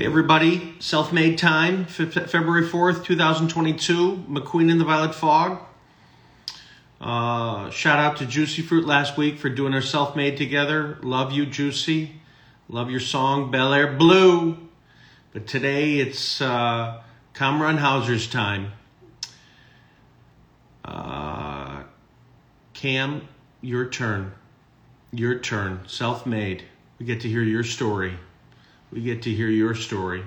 Hey everybody, self-made time, Fe- February 4th, 2022, McQueen and the Violet Fog. Uh, shout out to Jucee Froot last week for doing our self-made together. Love you, Juicy. Love your song, Bel Air Blue. But today it's uh, Houser's time. Uh, Cam, your turn. Your turn. Self-made. We get to hear your story. We get to hear your story.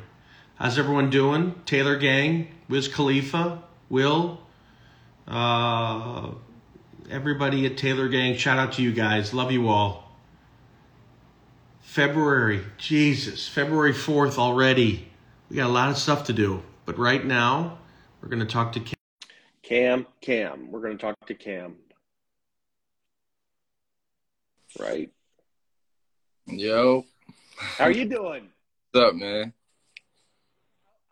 How's everyone doing? Taylor Gang, Wiz Khalifa, Will, uh, everybody at Taylor Gang. Shout out to you guys. Love you all. February, Jesus, February 4th already. We got a lot of stuff to do. But right now, we're going to talk to Cam. Cam, Cam. We're going to talk to Cam. Right. Yo, How are you doing? What's up, man?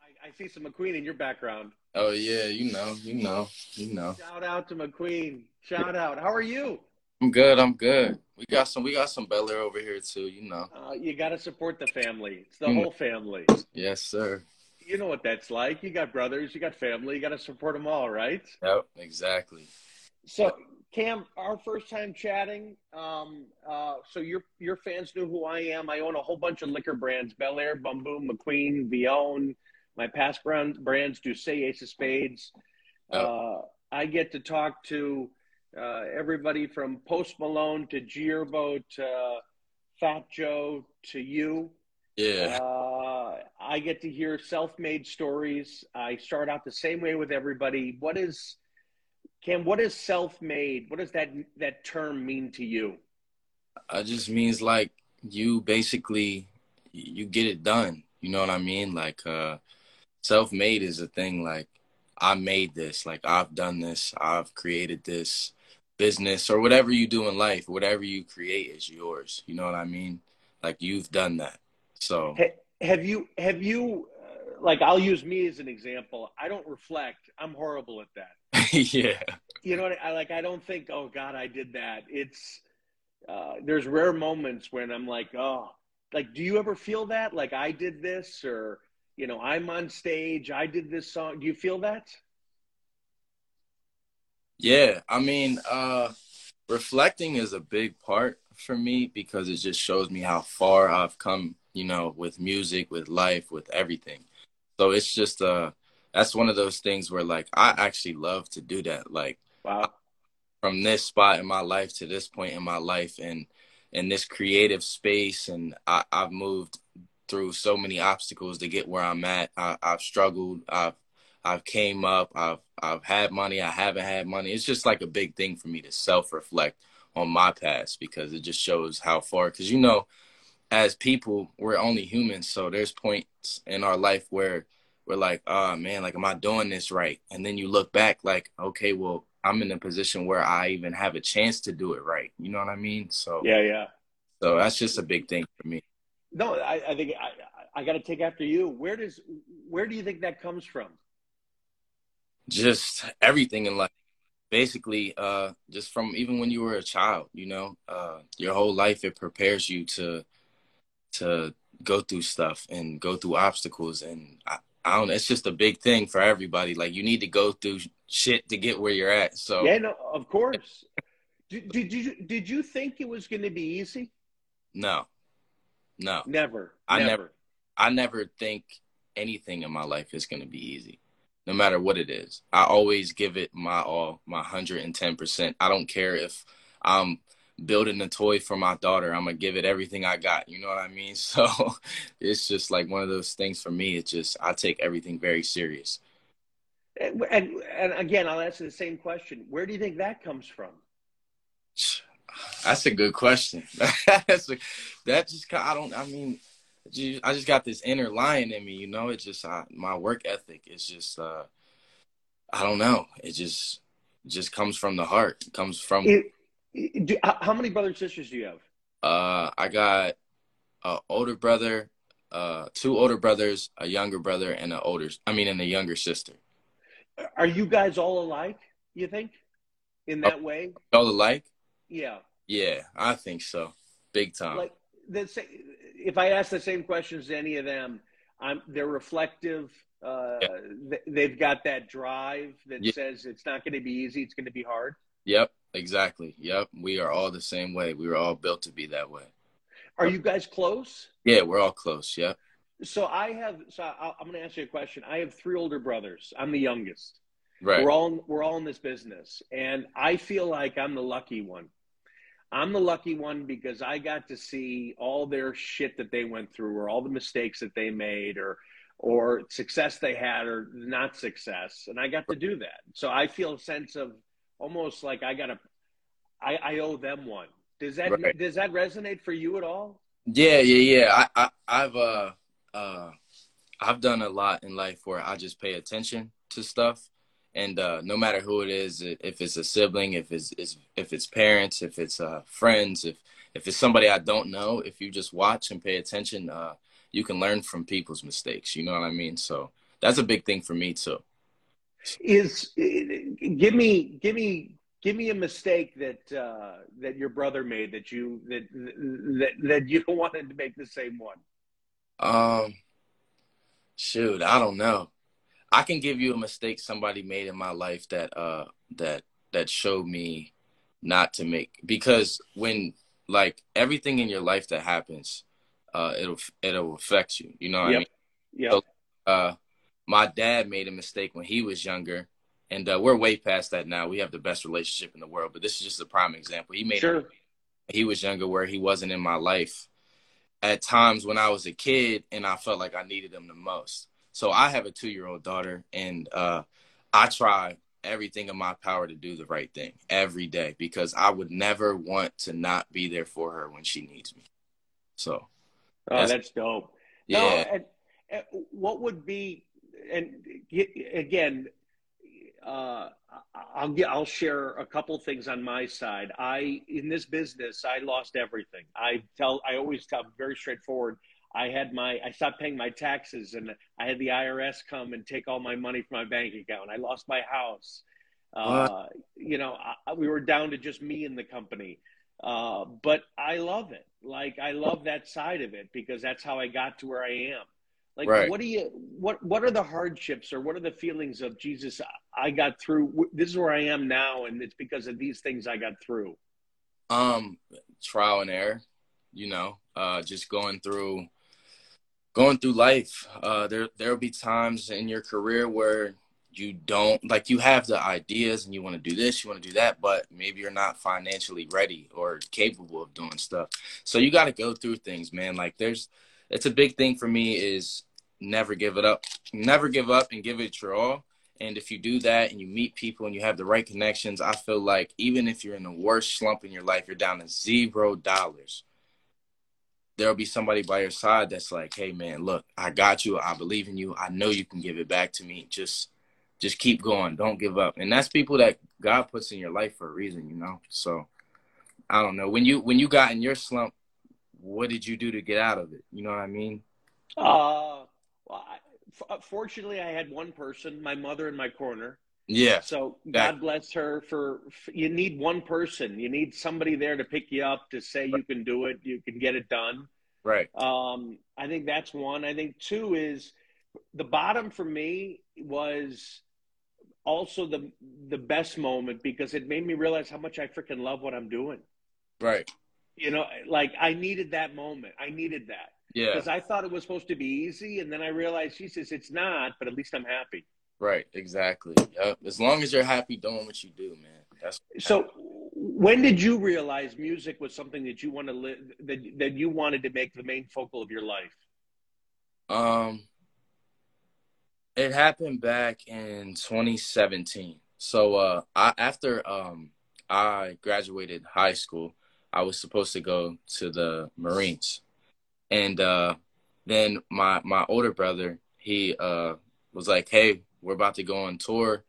I, I see some McQueen in your background. Oh yeah, you know, you know, you know. Shout out to McQueen. Shout out. How are you? I'm good. I'm good. We got some. We got some Bel Air over here too. You know. Uh, you got to support the family. It's the Mm. whole family. Yes, sir. You know what that's like. You got brothers, you got family, you got to support them all, right? Yep. Exactly. So, Cam, our first time chatting. Um, uh, so your your fans knew who I am. I own a whole bunch of liquor brands: Bel Air, Bumbu, McQueen, Villon. My past brand, brands do say Ace of Spades. Uh, I get to talk to uh, everybody from Post Malone to Gierbo to Fat Joe to you. Yeah. Uh, I get to hear self-made stories. I start out the same way with everybody. What is Cam? What is self-made? What does that that term mean to you? It just means like you basically you get it done. You know what I mean? Like uh self-made is a thing like I made this, like I've done this, I've created this business or whatever you do in life, whatever you create is yours. You know what I mean? Like you've done that. So Have you have you uh, like I'll use me as an example. I don't reflect. I'm horrible at that. yeah. You know what I like? I don't think, oh God, I did that. It's uh, there's rare moments when I'm like, oh, like, do you ever feel that? Like I did this, or you know, I'm on stage, I did this song. Do you feel that? Yeah, I mean, uh reflecting is a big part for me because it just shows me how far I've come, you know, with music, with life, with everything. So it's just uh that's one of those things where like I actually love to do that. Like Wow. from this spot in my life to this point in my life and in this creative space and I, I've moved through so many obstacles to get where I'm at. I, I've struggled. I've I've came up. I've I've had money. I haven't had money. It's just like a big thing for me to self reflect on my past because it just shows how far. Because you know, as people, we're only humans, so there's points in our life where we're like, oh man, like am I doing this right? And then you look back, like, okay, well, I'm in a position where I even have a chance to do it right. You know what I mean? So Yeah, yeah. so that's just a big thing for me. No, I, I think I, I got to take after you. Where does where do you think that comes from? just everything in life basically uh just from even when you were a child you know uh your whole life it prepares you to to go through stuff and go through obstacles and I, I don't know it's just a big thing for everybody like you need to go through shit to get where you're at so Yeah, no, of course. Did, did you did you think it was going to be easy? no no Never. I never. never- I never think anything in my life is going to be easy, no matter what it is. I always give it my all, my 110%. I don't care if I'm building a toy for my daughter, I'm going to give it everything I got. You know what I mean? So it's just like one of those things for me. It's just, I take everything very serious. And, and and again, I'll answer the same question. Where do you think that comes from? That's a good question. That's a, that just, I don't, I mean, I just got this inner lion in me, you know. It's just I, my work ethic is just uh I don't know. It just just comes from the heart. It comes from it- do, how many brothers and sisters do you have? uh I got an older brother, uh two older brothers, a younger brother and an older I mean and a younger sister. Are you guys all alike? You think, in that way? All alike? Yeah. Yeah, I think so. Big time. Like the sa- if I ask the same questions to any of them, I'm, they're reflective. Uh, Yeah. th- they've got that drive that Yeah. says it's not going to be easy. It's going to be hard. Yep, exactly. Yep, we are all the same way. We were all built to be that way. Are you guys close? Yeah, we're all close. Yep. So I have. So I, I'm going to ask you a question. I have three older brothers. I'm the youngest. Right. We're all we're all in this business, and I feel like I'm the lucky one. I'm the lucky one because I got to see all their shit that they went through, or all the mistakes that they made, or or success they had, or not success, and I got to do that. So I feel a sense of almost like I got to, I, I owe them one. Does that Right. does that resonate for you at all? Yeah, yeah, yeah. I, I I've uh uh I've done a lot in life where I just pay attention to stuff and uh no matter who it is, if it's a sibling, if it's, it's if it's parents, if it's uh friends, if if it's somebody I don't know, if you just watch and pay attention, uh you can learn from people's mistakes, you know what I mean? So that's a big thing for me too. Is give me give me give me a mistake that uh, that your brother made that you that that that you wanted to make the same one. Um, shoot, I don't know. I can give you a mistake somebody made in my life that uh that that showed me not to make because when like everything in your life that happens, uh, it'll it'll affect you. You know what I mean? Yeah. So- Uh, my dad made a mistake when he was younger, and uh, we're way past that now. We have the best relationship in the world, but this is just a prime example. He made a Sure. he was younger where he wasn't in my life at times when I was a kid and I felt like I needed him the most. So I have a two year old daughter and uh, I try everything in my power to do the right thing every day because I would never want to not be there for her when she needs me. So Oh, That's- that's dope. No, yeah, and, and what would be and again, uh, I'll get, I'll share a couple things on my side. I in this business, I lost everything. I tell, I always tell, very straightforward. I had my, I stopped paying my taxes, and I had the IRS come and take all my money from my bank account. I lost my house. Uh, you know, I, we were down to just me and the company. Uh, but I love it. Like I love that side of it because that's how I got to where I am. Like, Right. what do you, what, what are the hardships or what are the feelings of Jesus? I got through. This is where I am now, and it's because of these things I got through. um, trial and error, you know, uh, just going through going through life. Uh, there there'll be times in your career where you don't like you have the ideas and you want to do this, you want to do that, but maybe you're not financially ready or capable of doing stuff. So you got to go through things, man. Like there's, it's a big thing for me is never give it up, never give up and give it your all. And if you do that and you meet people and you have the right connections, I feel like even if you're in the worst slump in your life, you're down to zero dollars. There'll be somebody by your side that's like, "Hey, man, look, I got you. I believe in you. I know you can give it back to me. Just, just keep going. Don't give up." And that's people that God puts in your life for a reason, you know. So, I don't know when you when you got in your slump, what did you do to get out of it? You know what I mean? Uh, well, I, f- fortunately, I had one person, my mother, in my corner. Yeah, So That- God bless her for, f you need one person. You need somebody there to pick you up to say you can do it, you can get it done. right. Um, I think that's one. I think two is the bottom for me was also the the best moment because it made me realize how much I freaking love what I'm doing. Right. You know, like I needed that moment. I needed that Yeah. because I thought it was supposed to be easy, and then I realized, Jesus, it's not. But at least I'm happy. Right. Exactly. Yep. As long as you're happy doing what you do, man. That's So, when did you realize music was something that you want to live that that you wanted to make the main focal of your life? Um, it happened back in 2017. So, uh, I after um I graduated high school, I was supposed to go to the Marines, and uh, then my my older brother he uh was like, "Hey, we're about to go on tour,"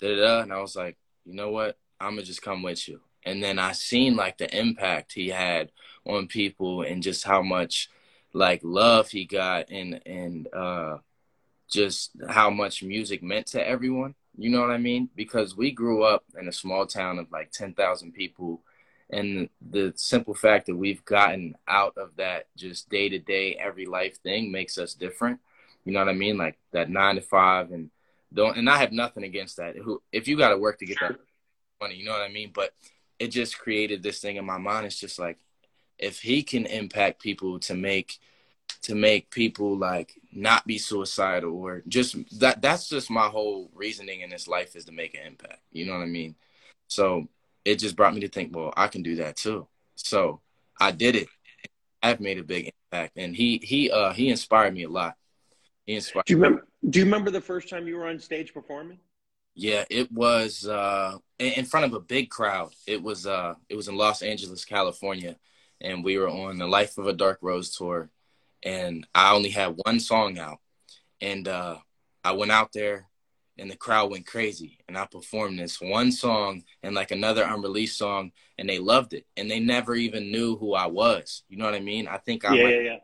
da da da, and I was like, "You know what? I'm gonna just come with you." And then I seen like the impact he had on people and just how much like love he got and and uh just how much music meant to everyone you know what i mean because we grew up in a small town of like 10,000 people and the simple fact that we've gotten out of that just day to day every life thing makes us different You know what I mean? Like that nine to five and don't. And I have nothing against that. Who if you got to work to get that money, you know what I mean? But it just created this thing in my mind. It's just like if he can impact people to make to make people like not be suicidal or just that that's just my whole reasoning in this life is to make an impact you know what i mean so it just brought me to think well i can do that too. So i did it. I've made a big impact. And he he uh he inspired me a lot. He inspired do you remember do you remember the first time you were on stage performing? Yeah it was uh in front of a big crowd. It was uh it was in los angeles california. And we were on the life of a dark rose tour. And I only had one song out. And uh, I went out there and the crowd went crazy. And I performed this one song and like another unreleased song, and they loved it. And they never even knew who I was. You know what I mean? I think I yeah, yeah, yeah.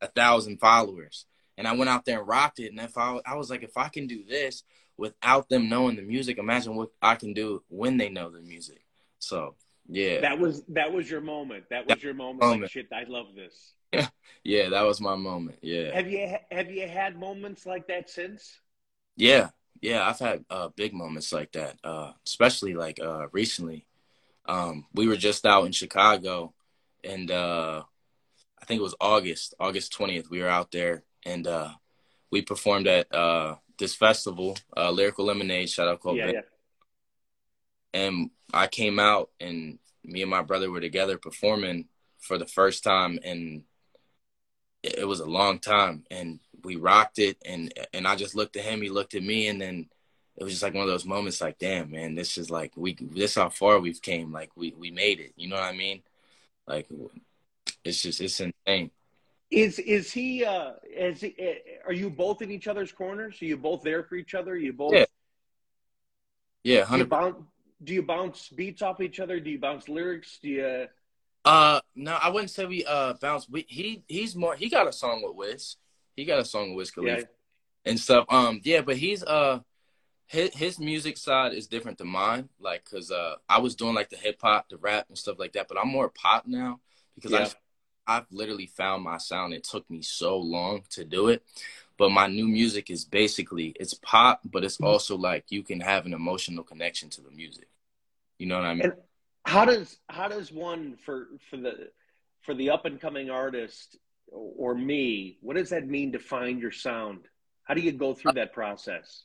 a thousand followers. And I went out there and rocked it. And if I, I was like, if I can do this without them knowing the music, imagine what I can do when they know the music. So yeah, that was that was your moment. That was your moment. moment. Like, shit, I love this. yeah, that was my moment. Yeah. Have you have you had moments like that since? Yeah, yeah, I've had uh, big moments like that, uh, especially like uh, recently. Um, we were just out in Chicago, and uh, I think it was August, August twentieth. We were out there, and uh, we performed at uh, this festival, Lyrical Lemonade. Shout out, Cole. Yeah, yeah. And I came out, and me and my brother were together performing for the first time and it was a long time and we rocked it and and I just looked at him, he looked at me and then it was just like one of those moments like damn man, this is like we this how far we've came. Like we we made it. You know what I mean? Like it's just it's insane. Is is he uh is he, are you both in each other's corners? Are you both there for each other? Are you both Yeah. Yeah, 100 do you, bounce, do you bounce beats off each other? Do you bounce lyrics? Do you uh, no, I wouldn't say we uh bounce. We, he he's more. He got a song with Wiz. He got a song with Wiz Khalifa yeah. and stuff. Um, yeah, but he's uh his his music side is different than mine. Like, cause uh I was doing like the hip hop, the rap, and stuff like that. But I'm more pop now because yeah. I I've literally found my sound. It took me so long to do it. But my new music is basically it's pop, but it's mm-hmm. also like you can have an emotional connection to the music. You know what I mean? And- how does how does one for for the for the up and coming artist or me what does that mean to find your sound? How do you go through that process?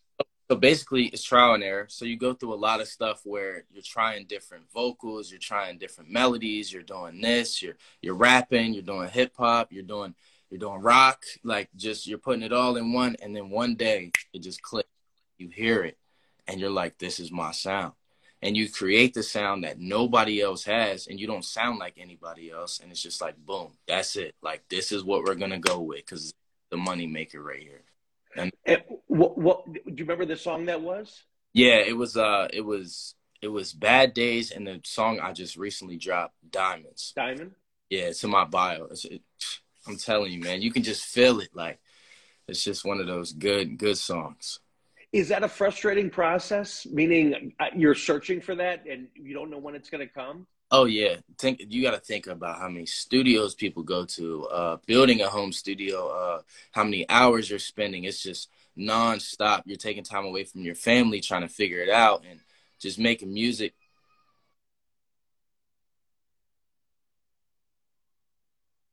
So basically it's trial and error. So you go through a lot of stuff where you're trying different vocals you're trying different melodies you're doing this you're you're rapping you're doing hip hop you're doing you're doing rock like just you're putting it all in one and then one day it just clicks. You hear it and you're like this is my sound and you create the sound that nobody else has and you don't sound like anybody else and it's just like boom that's it. Like this is what we're gonna go with because the money maker right here. And, and what, what do you remember the song that was? Yeah it was uh it was it was bad days and the song i just recently dropped diamonds. Diamond? Yeah it's in my bio. It's, it, i'm telling you man you can just feel it. Like it's just one of those good good songs is that a frustrating process? Meaning uh, you're searching for that and you don't know when it's going to come? Oh yeah, think you got to think about how many studios people go to, uh, building a home studio, uh, how many hours you're spending. It's just nonstop. You're taking time away from your family trying to figure it out and just making music.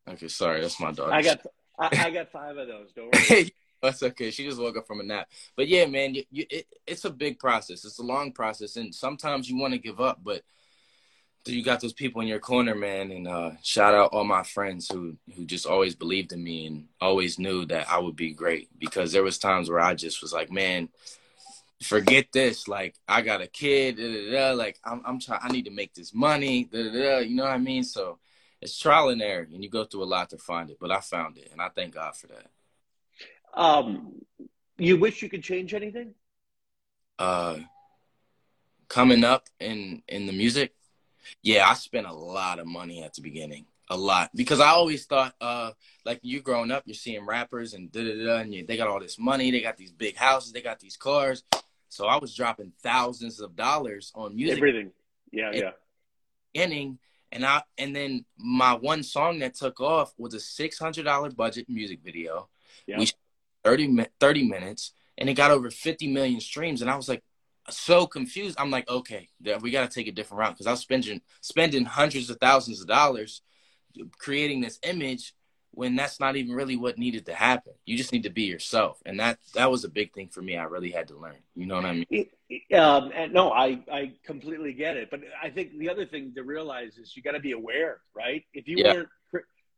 Okay, sorry, that's my dog. I got I, I got five of those. Don't worry. That's okay. She just woke up from a nap. But yeah, man, you, you, it, it's a big process. It's a long process, and sometimes you want to give up, but you got those people in your corner, man. And uh, shout out all my friends who who just always believed in me and always knew that I would be great. Because there was times where I just was like, man, forget this. Like I got a kid. Da, da, da. Like I'm I'm trying. I need to make this money. You know what I mean? So it's trial and error, and you go through a lot to find it. But I found it, and I thank God for that. Um, you wish you could change anything? Uh, coming up in in the music, yeah, I spent a lot of money at the beginning, a lot because I always thought, uh, like you growing up, you're seeing rappers and da da da, and you, they got all this money, they got these big houses, they got these cars. So I was dropping thousands of dollars on music. Everything, yeah, yeah. Beginning, and I and then my one song that took off was a six hundred dollar budget music video. Yeah. We 30, 30 minutes and it got over 50 million streams. And I was like, so confused. I'm like, okay, we got to take a different route because I was spending spending hundreds of thousands of dollars creating this image when that's not even really what needed to happen. You just need to be yourself, and that that was a big thing for me. I really had to learn. You know what I mean? Um, and no, I I completely get it. But I think the other thing to realize is you got to be aware, right? If you yeah. weren't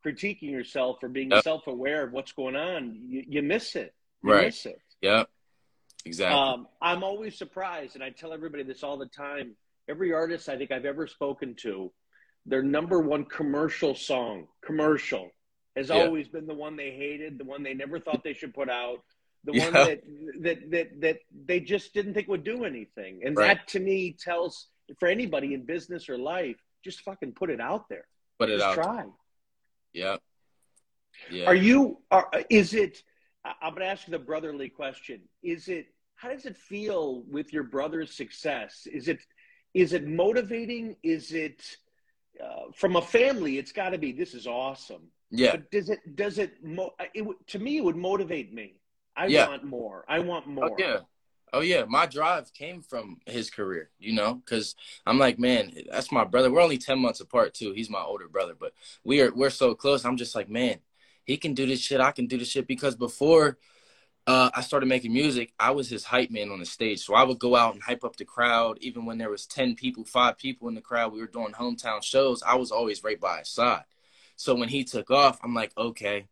critiquing yourself or being yep. self aware of what's going on, you, you miss it. You right. Miss it. Yep. Exactly. Um, I'm always surprised, and I tell everybody this all the time. Every artist I think I've ever spoken to, their number one commercial song, commercial, has yeah. always been the one they hated, the one they never thought they should put out, the yeah. one that, that that that they just didn't think would do anything. And right. that to me tells for anybody in business or life, just fucking put it out there. Put it just out. Try. Yeah. Yeah. Are you? Are is it? I'm going to ask you the brotherly question. Is it how does it feel with your brother's success? Is it is it motivating? Is it uh, from a family? It's got to be. This is awesome. Yeah. But does it does it, mo- it to me it would motivate me. I yeah. want more. I want oh, more. Oh, yeah. Oh yeah, my drive came from his career, you know, because I'm like, man, that's my brother. We're only ten months apart too. He's my older brother, but we are we're so close. I'm just like, man, he can do this shit. I can do this shit because before uh, I started making music, I was his hype man on the stage. So I would go out and hype up the crowd, even when there was ten people, five people in the crowd. We were doing hometown shows. I was always right by his side. So when he took off, I'm like, okay,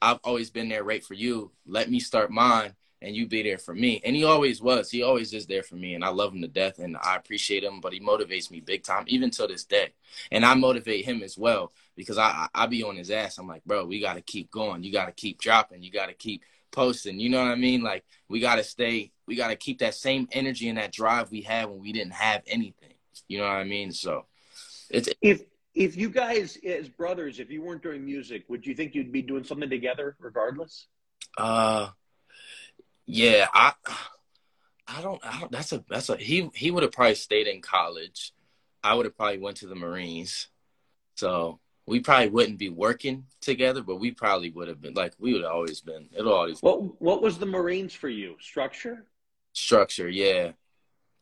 I've always been there right for you. Let me start mine and you be there for me. And he always was. He always is there for me. And I love him to death and I appreciate him, but he motivates me big time, even till this day. And I motivate him as well because I, I, I be on his ass. I'm like, bro, we got to keep going. You got to keep dropping. You got to keep posting. You know what I mean? Like, we got to stay, we got to keep that same energy and that drive we had when we didn't have anything. You know what I mean? So it's. If, if you guys as brothers, if you weren't doing music, would you think you'd be doing something together regardless? Uh, yeah, I, I don't, I don't. That's a, that's a. He he would have probably stayed in college. I would have probably went to the Marines. So we probably wouldn't be working together, but we probably would have been like we would have always been. It'll always. What What was the Marines for you? Structure. Structure, yeah,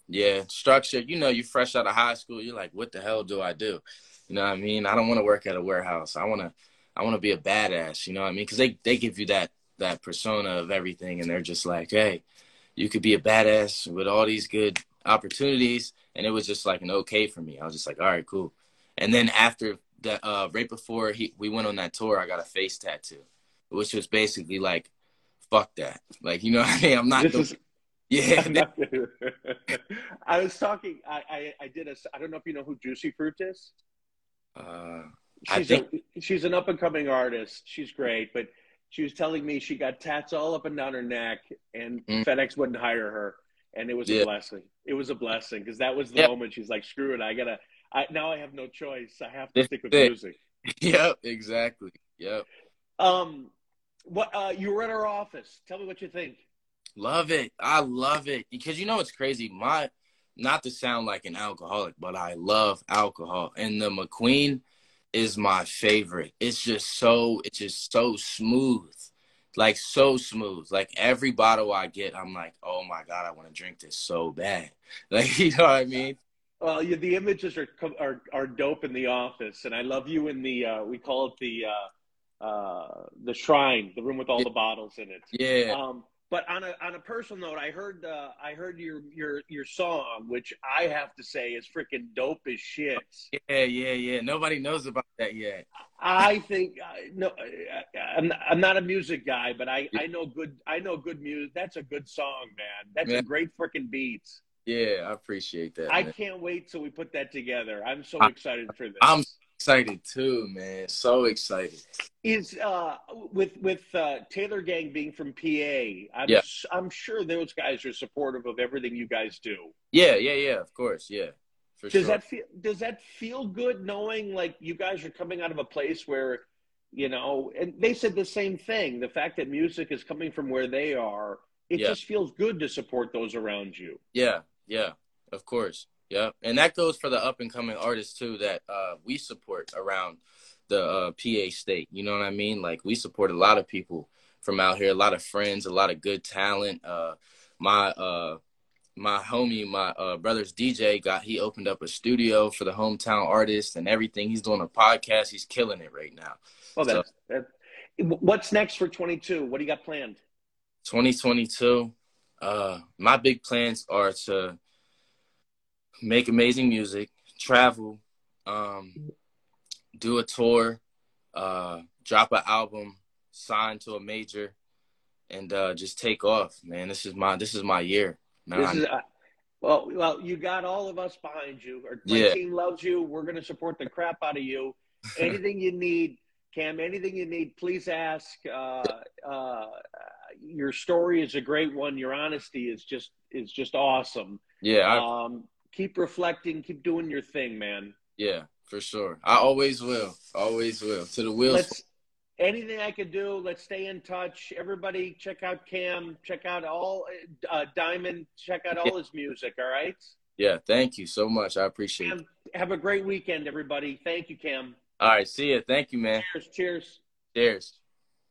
yeah. Structure. You know, you fresh out of high school. You're like, what the hell do I do? You know what I mean? I don't want to work at a warehouse. I want to. I want to be a badass. You know what I mean? Because they they give you that that persona of everything and they're just like hey you could be a badass with all these good opportunities. And it was just like an okay for me. I was just like all right cool. And then after that uh right before he we went on that tour i got a face tattoo which was basically like fuck that. Like you know what i mean? I'm not this is, yeah. Not, i was talking I, I i did a i don't know if you know who Jucee Froot is. Uh she's think... a, she's an up and coming artist. She's great but she was telling me she got tats all up and down her neck, and mm. FedEx wouldn't hire her, and it was yeah. a blessing. It was a blessing because that was the yep. moment she's like, "Screw it, I gotta." I, now I have no choice. I have to stick with music. Yep, exactly. Yep. Um, what uh, you were at our office. Tell me what you think. Love it. I love it because you know it's crazy. My not to sound like an alcoholic, but I love alcohol. And the McQueen is my favorite. It's just so it's just so smooth. Like so smooth. Like every bottle I get, I'm like, oh my god, I want to drink this so bad. Like you know what I mean? Well, yeah, the images are are are dope in the office, and I love you in the uh, we call it the uh, uh, the shrine, the room with all the bottles in it. Yeah. Um, but on a on a personal note, I heard uh, I heard your your your song, which I have to say is freaking dope as shit. Yeah, yeah, yeah. Nobody knows about that yet. I think uh, no, I'm I'm not a music guy, but I I know good I know good music. That's a good song, man. That's man. a great freaking beat. Yeah, I appreciate that. I man. can't wait till we put that together. I'm so I, excited for this. I'm excited too, man. So excited. Is uh with with uh, Taylor Gang being from PA, I'm yeah. I'm sure those guys are supportive of everything you guys do. Yeah, yeah, yeah. Of course, yeah. does sure. that feel Does that feel good knowing like you guys are coming out of a place where you know, and they said the same thing. The fact that music is coming from where they are, it yeah. just feels good to support those around you. Yeah, yeah, of course. Yeah, and that goes for the up and coming artists too that uh, we support around the uh, PA state. You know what I mean? Like we support a lot of people from out here. A lot of friends, a lot of good talent. Uh, my uh, my homie, my uh, brother's DJ got he opened up a studio for the hometown artists and everything. He's doing a podcast. He's killing it right now. Well, that's, so, what's next for 22? What do you got planned? 2022. Uh, my big plans are to make amazing music, travel, um, do a tour, uh, drop an album, sign to a major, and uh, just take off, man. This is my this is my year. Man, this is, uh, well, well, you got all of us behind you. Our yeah. team loves you. We're going to support the crap out of you. Anything you need, Cam. Anything you need, please ask. Uh, uh, your story is a great one. Your honesty is just is just awesome. Yeah. I, um, keep reflecting. Keep doing your thing, man. Yeah, for sure. I always will. Always will. To the wheels. Let's, anything I could do, let's stay in touch. Everybody, check out Cam. Check out all uh, Diamond. Check out all his music. All right. Yeah. Thank you so much. I appreciate Cam, it. Have a great weekend, everybody. Thank you, Cam. All right. See you. Thank you, man. Cheers. Cheers. Cheers.